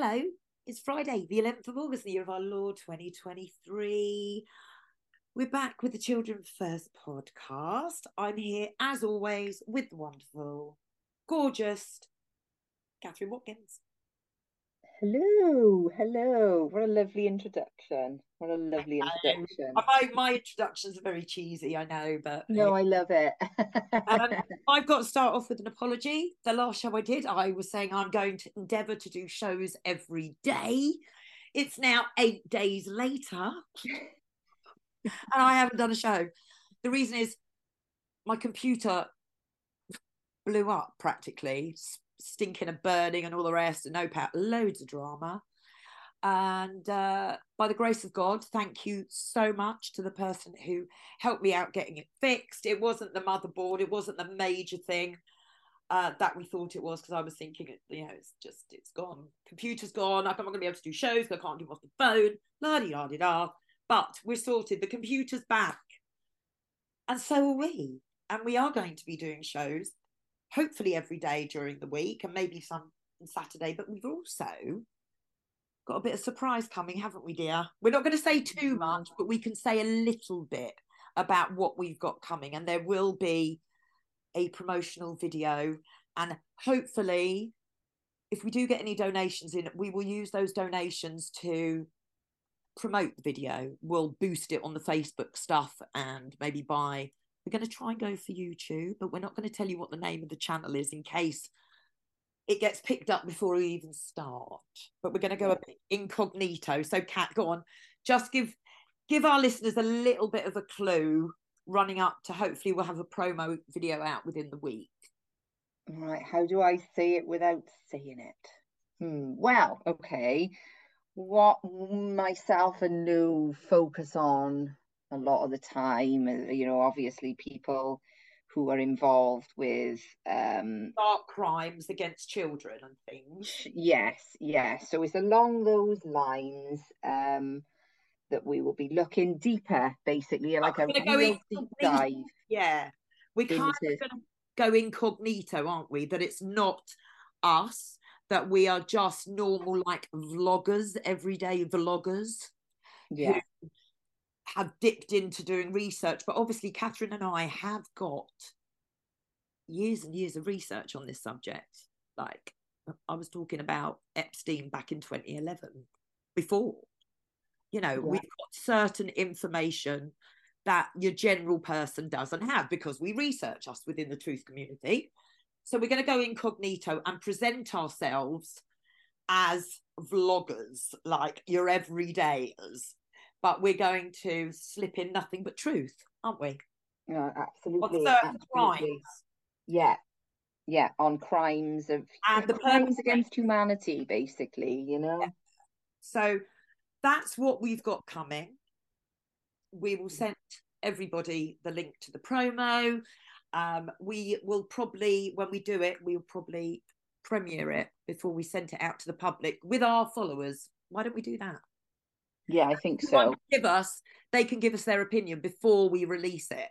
Hello, it's Friday, the 11th of August, the year of our Lord 2023. We're back with the Children First podcast. I'm here, as always, with the wonderful, gorgeous Catherine Watkins. Hello, hello. What a lovely introduction. What a lovely introduction. My, my introductions are very cheesy, I know, but no, I love it. um, I've got to start off with an apology. The last show I did, I was saying I'm going to endeavour to do shows every day. It's now eight days later, and I haven't done a show. The reason is my computer blew up practically, stinking and burning and all the rest, and no power, loads of drama. And uh, by the grace of God, thank you so much to the person who helped me out getting it fixed. It wasn't the motherboard, it wasn't the major thing uh, that we thought it was because I was thinking, you know, it's just, it's gone. Computer's gone. I'm not going to be able to do shows I can't do off the phone. La di da di da. But we're sorted. The computer's back. And so are we. And we are going to be doing shows hopefully every day during the week and maybe some on Saturday. But we've also got a bit of surprise coming, haven't we, dear? We're not going to say too mm-hmm. much, but we can say a little bit about what we've got coming. And there will be a promotional video. And hopefully, if we do get any donations in, we will use those donations to promote the video. We'll boost it on the Facebook stuff and maybe buy we're going to try and go for YouTube, but we're not going to tell you what the name of the channel is in case it gets picked up before we even start. But we're going to go a bit incognito. So, Kat, go on. Just give give our listeners a little bit of a clue running up to hopefully we'll have a promo video out within the week. Right. How do I say it without saying it? Hmm. Well, okay. What myself and Lou focus on a lot of the time. Uh, you know, obviously people who are involved with um dark crimes against children and things. Yes, yes. So it's along those lines um that we will be looking deeper, basically, like a real deep dive. Yeah, we kind of to go incognito, aren't we? That it's not us, that we are just normal, like vloggers, everyday vloggers. Yeah have dipped into doing research, but obviously Catherine and I have got years and years of research on this subject. Like I was talking about Epstein back in 2011 before. You know, yeah. we've got certain information that your general person doesn't have because we research us within the truth community. So we're going to go incognito and present ourselves as vloggers, like your everydayers but we're going to slip in nothing but truth, aren't we? No, absolutely. On certain absolutely. crimes. Yeah. Yeah, on crimes of and the crimes against humanity, basically, you know. Yeah. So that's what we've got coming. We will send everybody the link to the promo. Um, we will probably, when we do it, we'll probably premiere it before we send it out to the public with our followers. Why don't we do that? Yeah, I think so. Give us, they can give us their opinion before we release it.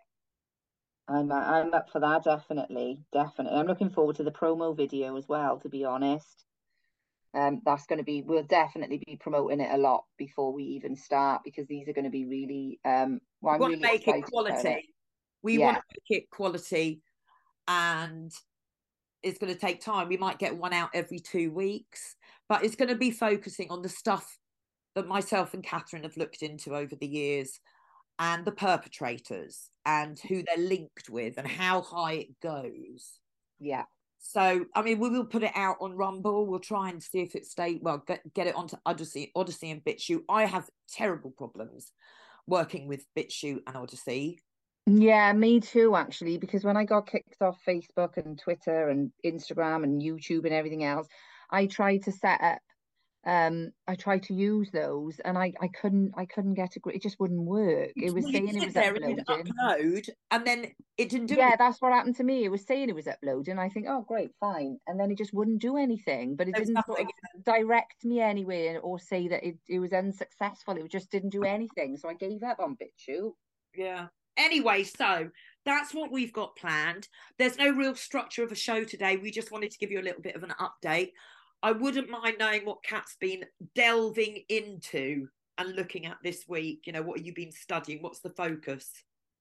I'm I'm up for that definitely, definitely. I'm looking forward to the promo video as well. To be honest, um, that's going to be we'll definitely be promoting it a lot before we even start because these are going to be really um. Well, we want really to make it quality. It. We yeah. want to make it quality, and it's going to take time. We might get one out every two weeks, but it's going to be focusing on the stuff that myself and Catherine have looked into over the years and the perpetrators and who they're linked with and how high it goes. Yeah. So, I mean, we will put it out on Rumble. We'll try and see if it stay well, get, get it onto Odysee, Odysee and BitChute. I have terrible problems working with BitChute and Odysee. Yeah, me too, actually, because when I got kicked off Facebook and Twitter and Instagram and YouTube and everything else, I tried to set up um I tried to use those and I I couldn't I couldn't get a it just wouldn't work. It was saying it was there uploading. And upload and then it didn't do Yeah, it. that's what happened to me. It was saying it was uploading. I think, oh great, fine. And then it just wouldn't do anything. But it There's didn't sort of direct me anywhere or say that it, it was unsuccessful. It just didn't do anything. So I gave up on BitChute. Yeah. Anyway, so that's what we've got planned. There's no real structure of a show today. We just wanted to give you a little bit of an update I wouldn't mind knowing what Kat's been delving into and looking at this week. You know, what have you been studying? What's the focus?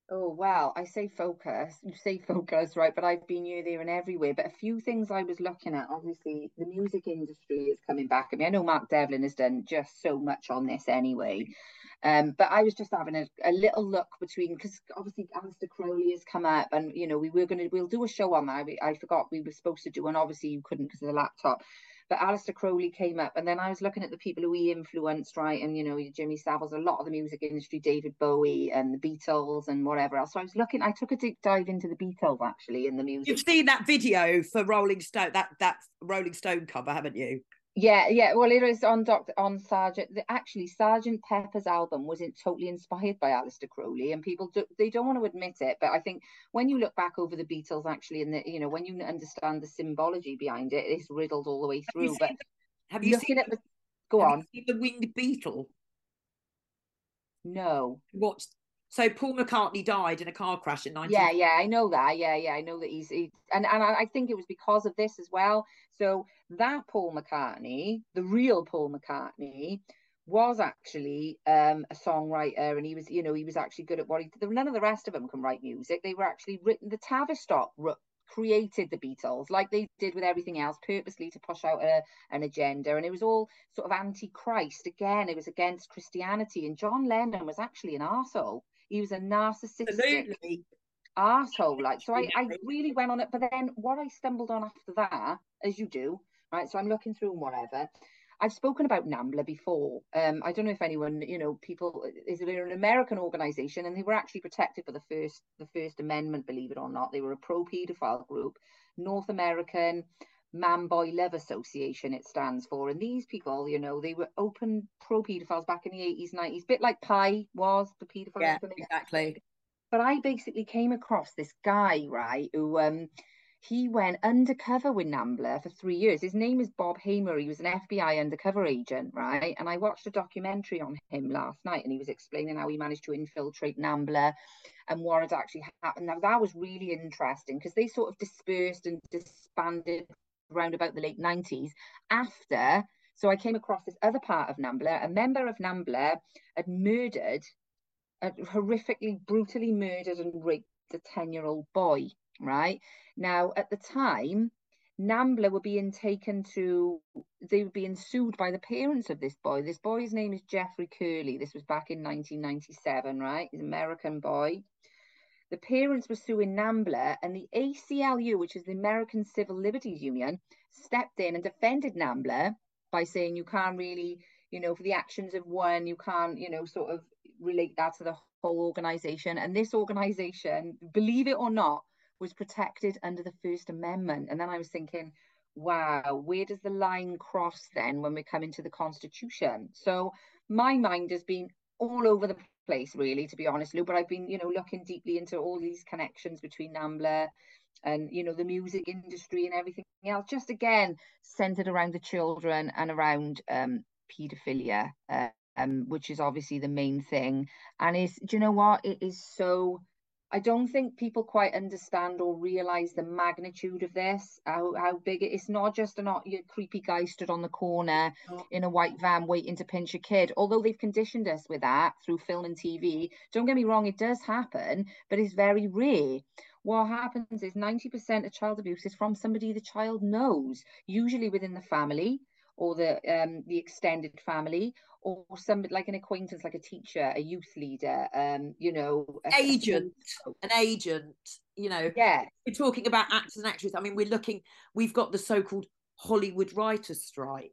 Oh wow, I say focus. You say focus, right? But I've been here, there, and everywhere. But a few things I was looking at. Obviously, the music industry is coming back. I mean, I know Mark Devlin has done just so much on this anyway. Um, but I was just having a, a little look between because obviously Aleister Crowley has come up, and you know we were going to we'll do a show on that. I forgot we were supposed to do, and obviously you couldn't because of the laptop. But Aleister Crowley came up, and then I was looking at the people who he influenced, right? And you know, Jimmy Savile's a lot of the music industry, David Bowie and the Beatles and whatever else. So I was looking, I took a deep dive into the Beatles actually in the music. You've seen that video for Rolling Stone, that that Rolling Stone cover, haven't you? Yeah, yeah. Well, it was on Doctor on Sergeant. Actually, Sergeant Pepper's album was in, totally inspired by Aleister Crowley, and people do, they don't want to admit it, but I think when you look back over the Beatles, actually, and the you know when you understand the symbology behind it, it's riddled all the way through. But the, have you seen at the go on the Winged Beetle? No. What? So Paul McCartney died in a car crash in 19. Yeah, yeah, I know that. Yeah, yeah, I know that he's he, and and I think it was because of this as well. So that Paul McCartney, the real Paul McCartney, was actually um, a songwriter, and he was, you know, he was actually good at what he. None of the rest of them can write music. They were actually written. The Tavistock created the Beatles, like they did with everything else, purposely to push out a, an agenda. And it was all sort of anti-Christ. Again, it was against Christianity. And John Lennon was actually an arsehole. He was a narcissistic Absolutely. arsehole. Like, so I, I really went on it. But then what I stumbled on after that, as you do, right? So I'm looking through and whatever. I've spoken about NAMBLA before. Um, I don't know if anyone, you know, people is it an American organization and they were actually protected for the first the First Amendment, believe it or not. They were a pro pedophile group, North American Man Boy Love Association, it stands for. And these people, you know, they were open pro pedophiles back in the 80s, 90s, bit like PIE was the pedophile. Yeah, exactly. But I basically came across this guy, right, who um he went undercover with NAMBLA for three years. His name is Bob Hamer. He was an FBI undercover agent, right? And I watched a documentary on him last night and he was explaining how he managed to infiltrate NAMBLA and what had actually happened. Now, that was really interesting because they sort of dispersed and disbanded around about the late 90s after. So I came across this other part of NAMBLA. A member of NAMBLA had murdered, had horrifically, brutally murdered and raped a 10 year old boy, right? Now, at the time, NAMBLA were being taken to, they were being sued by the parents of this boy. This boy's name is Jeffrey Curley. This was back in 1997, right? He's an American boy. The parents were suing NAMBLA, and the ACLU, which is the American Civil Liberties Union, stepped in and defended NAMBLA by saying you can't really, you know, for the actions of one, you can't, you know, sort of relate that to the whole organization. And this organization, believe it or not, was protected under the First Amendment. And then I was thinking, wow, where does the line cross then when we come into the Constitution? So my mind has been all over the place, really, to be honest, Lou. But I've been, you know, looking deeply into all these connections between NAMBLA and, you know, the music industry and everything else, just again centered around the children and around um, paedophilia, uh, um, which is obviously the main thing. And is, do you know what? It is so I don't think people quite understand or realize the magnitude of this, how, how big it is. Not just a not your creepy guy stood on the corner in a white van waiting to pinch a kid. Although they've conditioned us with that through film and TV, don't get me wrong, it does happen, but it's very rare. What happens is 90% of child abuse is from somebody the child knows, usually within the family or the um, the extended family or somebody like an acquaintance like a teacher a youth leader um you know agent an agent you know yeah we're talking about actors and actresses i mean we're looking we've got the so-called hollywood writers strike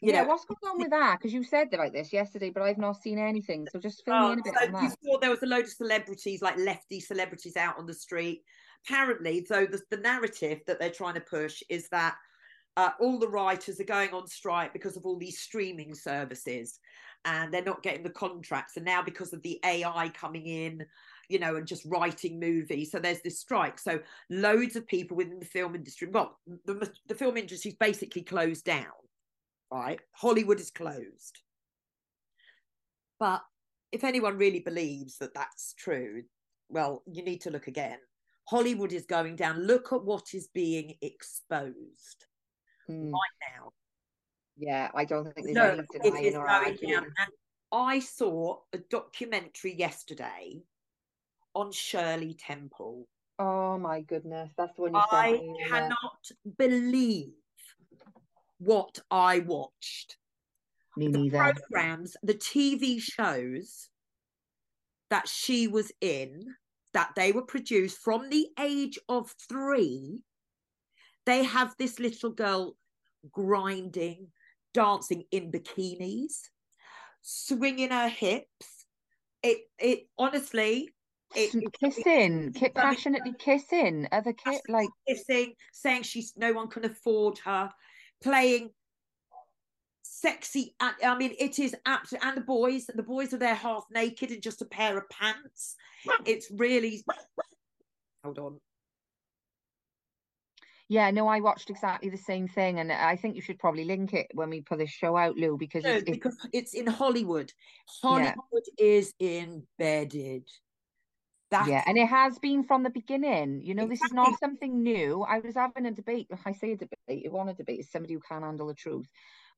you yeah, know, what's going on with that? Because you said about this yesterday, but I've not seen anything. So just fill oh, me in a bit. So you saw there was a load of celebrities, like lefty celebrities, out on the street. Apparently, so the, the narrative that they're trying to push is that uh, all the writers are going on strike because of all these streaming services and they're not getting the contracts and now because of the ai coming in you know and just writing movies so there's this strike. So loads of people within the film industry well the, the film industry's basically closed down right? Hollywood is closed. But if anyone really believes that that's true well you need to look again. Hollywood is going down. Look at what is being exposed Mm. right now. Yeah, I don't think there's No, any denying or arguing. I saw a documentary yesterday on Shirley Temple. Oh my goodness, that's the one you I me. it? cannot believe what I watched. Me the neither. programs, the TV shows that she was in, that they were produced from the age of three, they have this little girl grinding, dancing in bikinis, swinging her hips. It, it honestly, it, kissing, ki- passionately kissing other kid, like kissing, saying she's no one can afford her, playing sexy. I I mean, it is absolutely. And the boys, the boys are there half naked in just a pair of pants. It's really. Hold on. Yeah. No, I watched exactly the same thing, and I think you should probably link it when we put this show out, Lou, because No, it's, because it's in Hollywood. Hollywood is embedded. That Yeah, and it has been from the beginning. You know, this is not something new. I was having a debate. I say a debate, it wasn't a debate. It's somebody who can't handle the truth.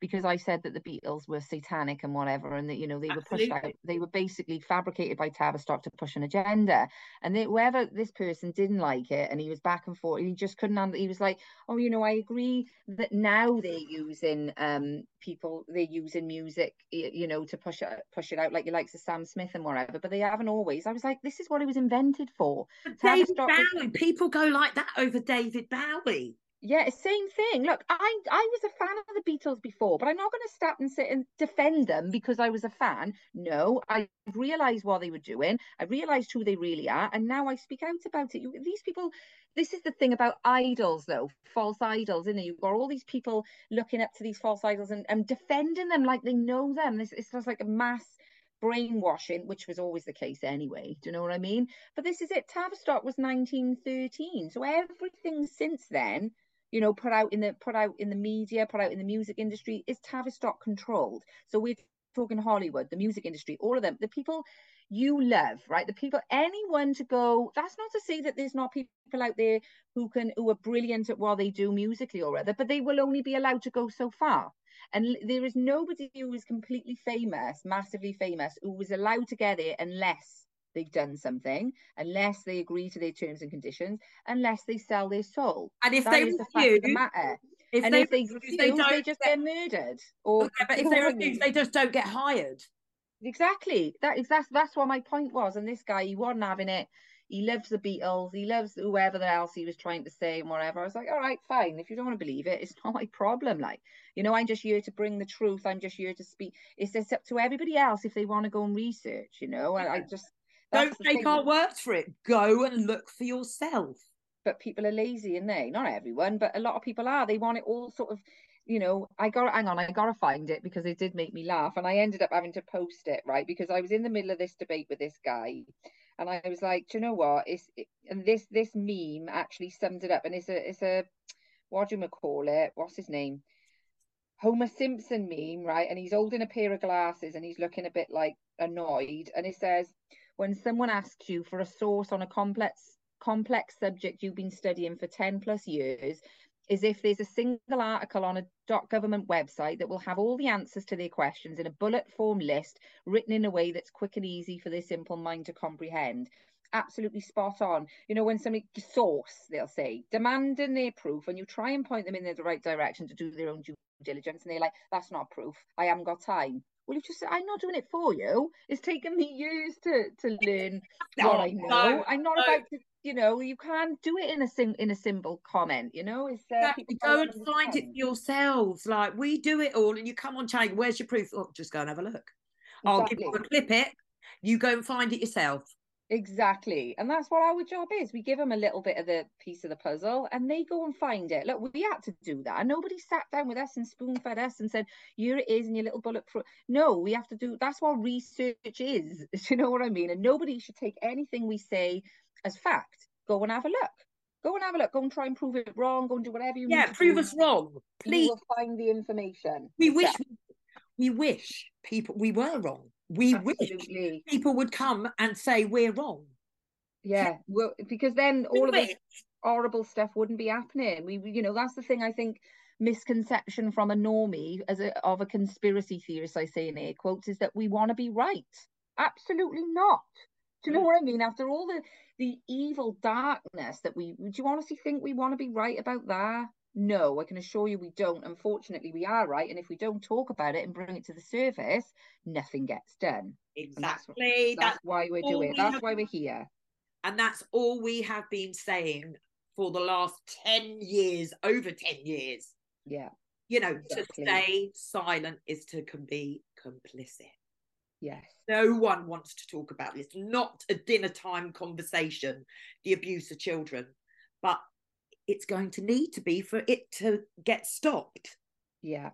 Because I said that the Beatles were satanic and whatever, and that you know they were pushed out. They were basically fabricated by Tavistock to push an agenda. And they, whoever this person didn't like it, and he was back and forth. He just couldn't handle. He was like, "Oh, you know, I agree that now they're using um people, they're using music, you know, to push it push it out, like you likes of Sam Smith and whatever. But they haven't always. I was like, this is what it was invented for. David Tavistock was- Bowie. People go like that over David Bowie. Yeah, same thing. Look, I I was a fan of the Beatles before, but I'm not going to stop and sit and defend them because I was a fan. No, I realized what they were doing. I realized who they really are, and now I speak out about it. You, these people, this is the thing about idols, though, false idols. Isn't it? You've got all these people looking up to these false idols and, and defending them like they know them. This it's just like a mass brainwashing, which was always the case anyway. Do you know what I mean? But this is it. Tavistock was 1913, so everything since then you know, put out in the put out in the media, put out in the music industry is Tavistock controlled. So we're talking Hollywood, the music industry, all of them, the people you love, right? The people, anyone to go. That's not to say that there's not people out there who can who are brilliant at what they do musically or other, but they will only be allowed to go so far. And there is nobody who is completely famous, massively famous, who was allowed to get it unless they've done something, unless they agree to their terms and conditions, unless they sell their soul. And if That they is the the matter. if and they, if they refuse, refuse, they just get- get murdered. Or Yeah, but if they refuse, they just don't get hired. Exactly. That is that's that's what my point was. And this guy, he wasn't having it. He loves the Beatles. He loves whoever else he was trying to say and whatever. I was like, all right, fine. If you don't want to believe it, it's not my problem. Like, you know, I'm just here to bring the truth. I'm just here to speak. It's just up to everybody else if they want to go and research. You know, I, I just that's the take our words for it. Go and look for yourself. but people are lazy and they not everyone but a lot of people are they want it all sort of you know i got hang on i gotta find it because it did make me laugh and i ended up having to post it right because i was in the middle of this debate with this guy and i was like do you know what it's it, and this this meme actually summed it up and it's a it's a what do you call it what's his name Homer Simpson meme, right? And he's holding a pair of glasses and he's looking a bit like annoyed. And it says, when someone asks you for a source on a complex complex subject you've been studying for 10 plus years, is if there's a single article on a government website that will have all the answers to their questions in a bullet form list written in a way that's quick and easy for their simple mind to comprehend. Absolutely spot on. You know, when somebody source, they'll say, demanding their proof, and you try and point them in the right direction to do their own due diligence, and they're like, that's not proof. I haven't got time. Well, you just say, I'm not doing it for you. It's taken me years to to learn what Oh, I know. no, I'm not no. about to, you know, you can't do it in a sim in a simple comment, you know. It's uh, Exactly. Go and find it for yourselves. Like we do it all, and you come on channel. Where's your proof? Oh, just go and have a look. I'll give you a clip it. You go and find it yourself. Exactly. And that's what our job is. We give them a little bit of the piece of the puzzle and they go and find it. Look, we had to do that. And nobody sat down with us and spoon fed us and said, here it is in your little bulletproof. No, we have to do that's what research is. Do you know what I mean? And nobody should take anything we say as fact. Go and have a look. Go and have a look. Go and try and prove it wrong. Go and do whatever you Yeah, prove do. us wrong, You please. will find the information. We wish yourself. We wish people we were wrong. We wish people would come and say we're wrong. Yeah. Well, because then all of this horrible stuff wouldn't be happening. We, you know, that's the thing I think misconception from a normie as a of a conspiracy theorist, I say in air quotes, is that we want to be right. Absolutely not. Do you know mm. what I mean? After all the the evil darkness that we do you honestly think we want to be right about that? No, I can assure you we don't. Unfortunately, we are right. And if we don't talk about it and bring it to the surface, nothing gets done. Exactly. That's, that's, that's, why we're doing it. That's why we're here. And that's all we have been saying for the last 10 years, over 10 years. Yeah. You know, exactly. to stay silent is to be complicit. Yes. No one wants to talk about this. Not a dinner time conversation, the abuse of children. But it's going to need to be for it to get stopped. Yeah,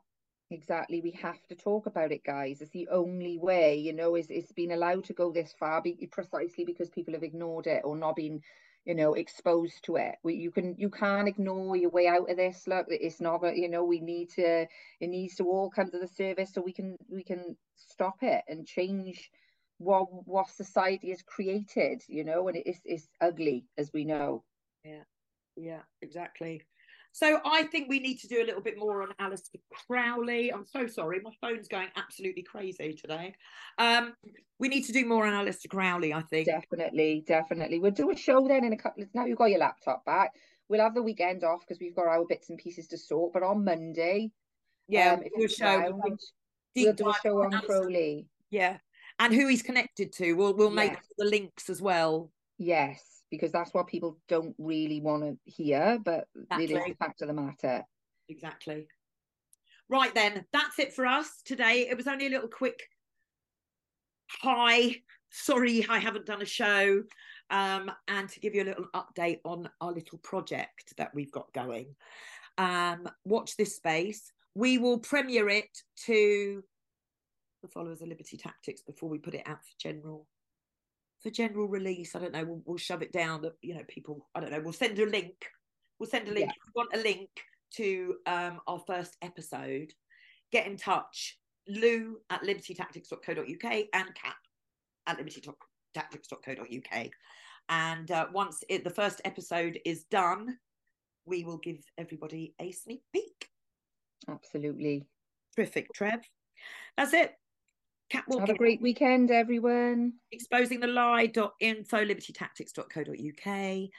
exactly. We have to talk about it, guys. It's the only way, you know, is it's been allowed to go this far be, precisely because people have ignored it or not been, you know, exposed to it. We, you can you can't ignore your way out of this. Look, it's not, that you know, we need to. It needs to all come to the surface so we can we can stop it and change what what society has created. You know, and it's it's ugly as we know. Yeah yeah, exactly. So I think we need to do a little bit more on Aleister Crowley. I'm so sorry, my phone's going absolutely crazy today. Um, we need to do more on Aleister Crowley, I think. Definitely, definitely. We'll do a show then in a couple of now you've got your laptop back. We'll have the weekend off because we've got our bits and pieces to sort. But on Monday, yeah, um, if we'll, show, around, we'll do a show on Crowley. Yeah, and who he's connected to. We'll we'll make yes. the links as well. Yes, because that's what people don't really want to hear, but exactly. it is the fact of the matter. Exactly. Right then, that's it for us today. It was only a little quick hi. Sorry, I haven't done a show. Um, and to give you a little update on our little project that we've got going. Um, watch this space. We will premiere it to the followers of Liberty Tactics before we put it out for general for general release. I don't know. We'll, we'll shove it down that you know people. I don't know. We'll send a link. We'll send a link. Yeah. If you want a link to um, our first episode, get in touch. Lou at libertytactics.co.uk and Cap at libertytactics.co.uk. And uh, once it, the first episode is done, we will give everybody a sneak peek. Absolutely. Terrific, Trev. That's it. Catwalk. Have a great weekend, everyone. Exposing the lie.info, libertytactics.co.uk.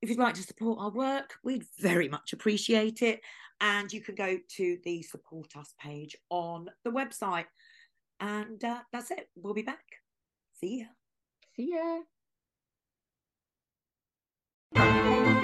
If you'd like to support our work, we'd very much appreciate it. And you can go to the support us page on the website. And uh, that's it. We'll be back. See ya. See ya.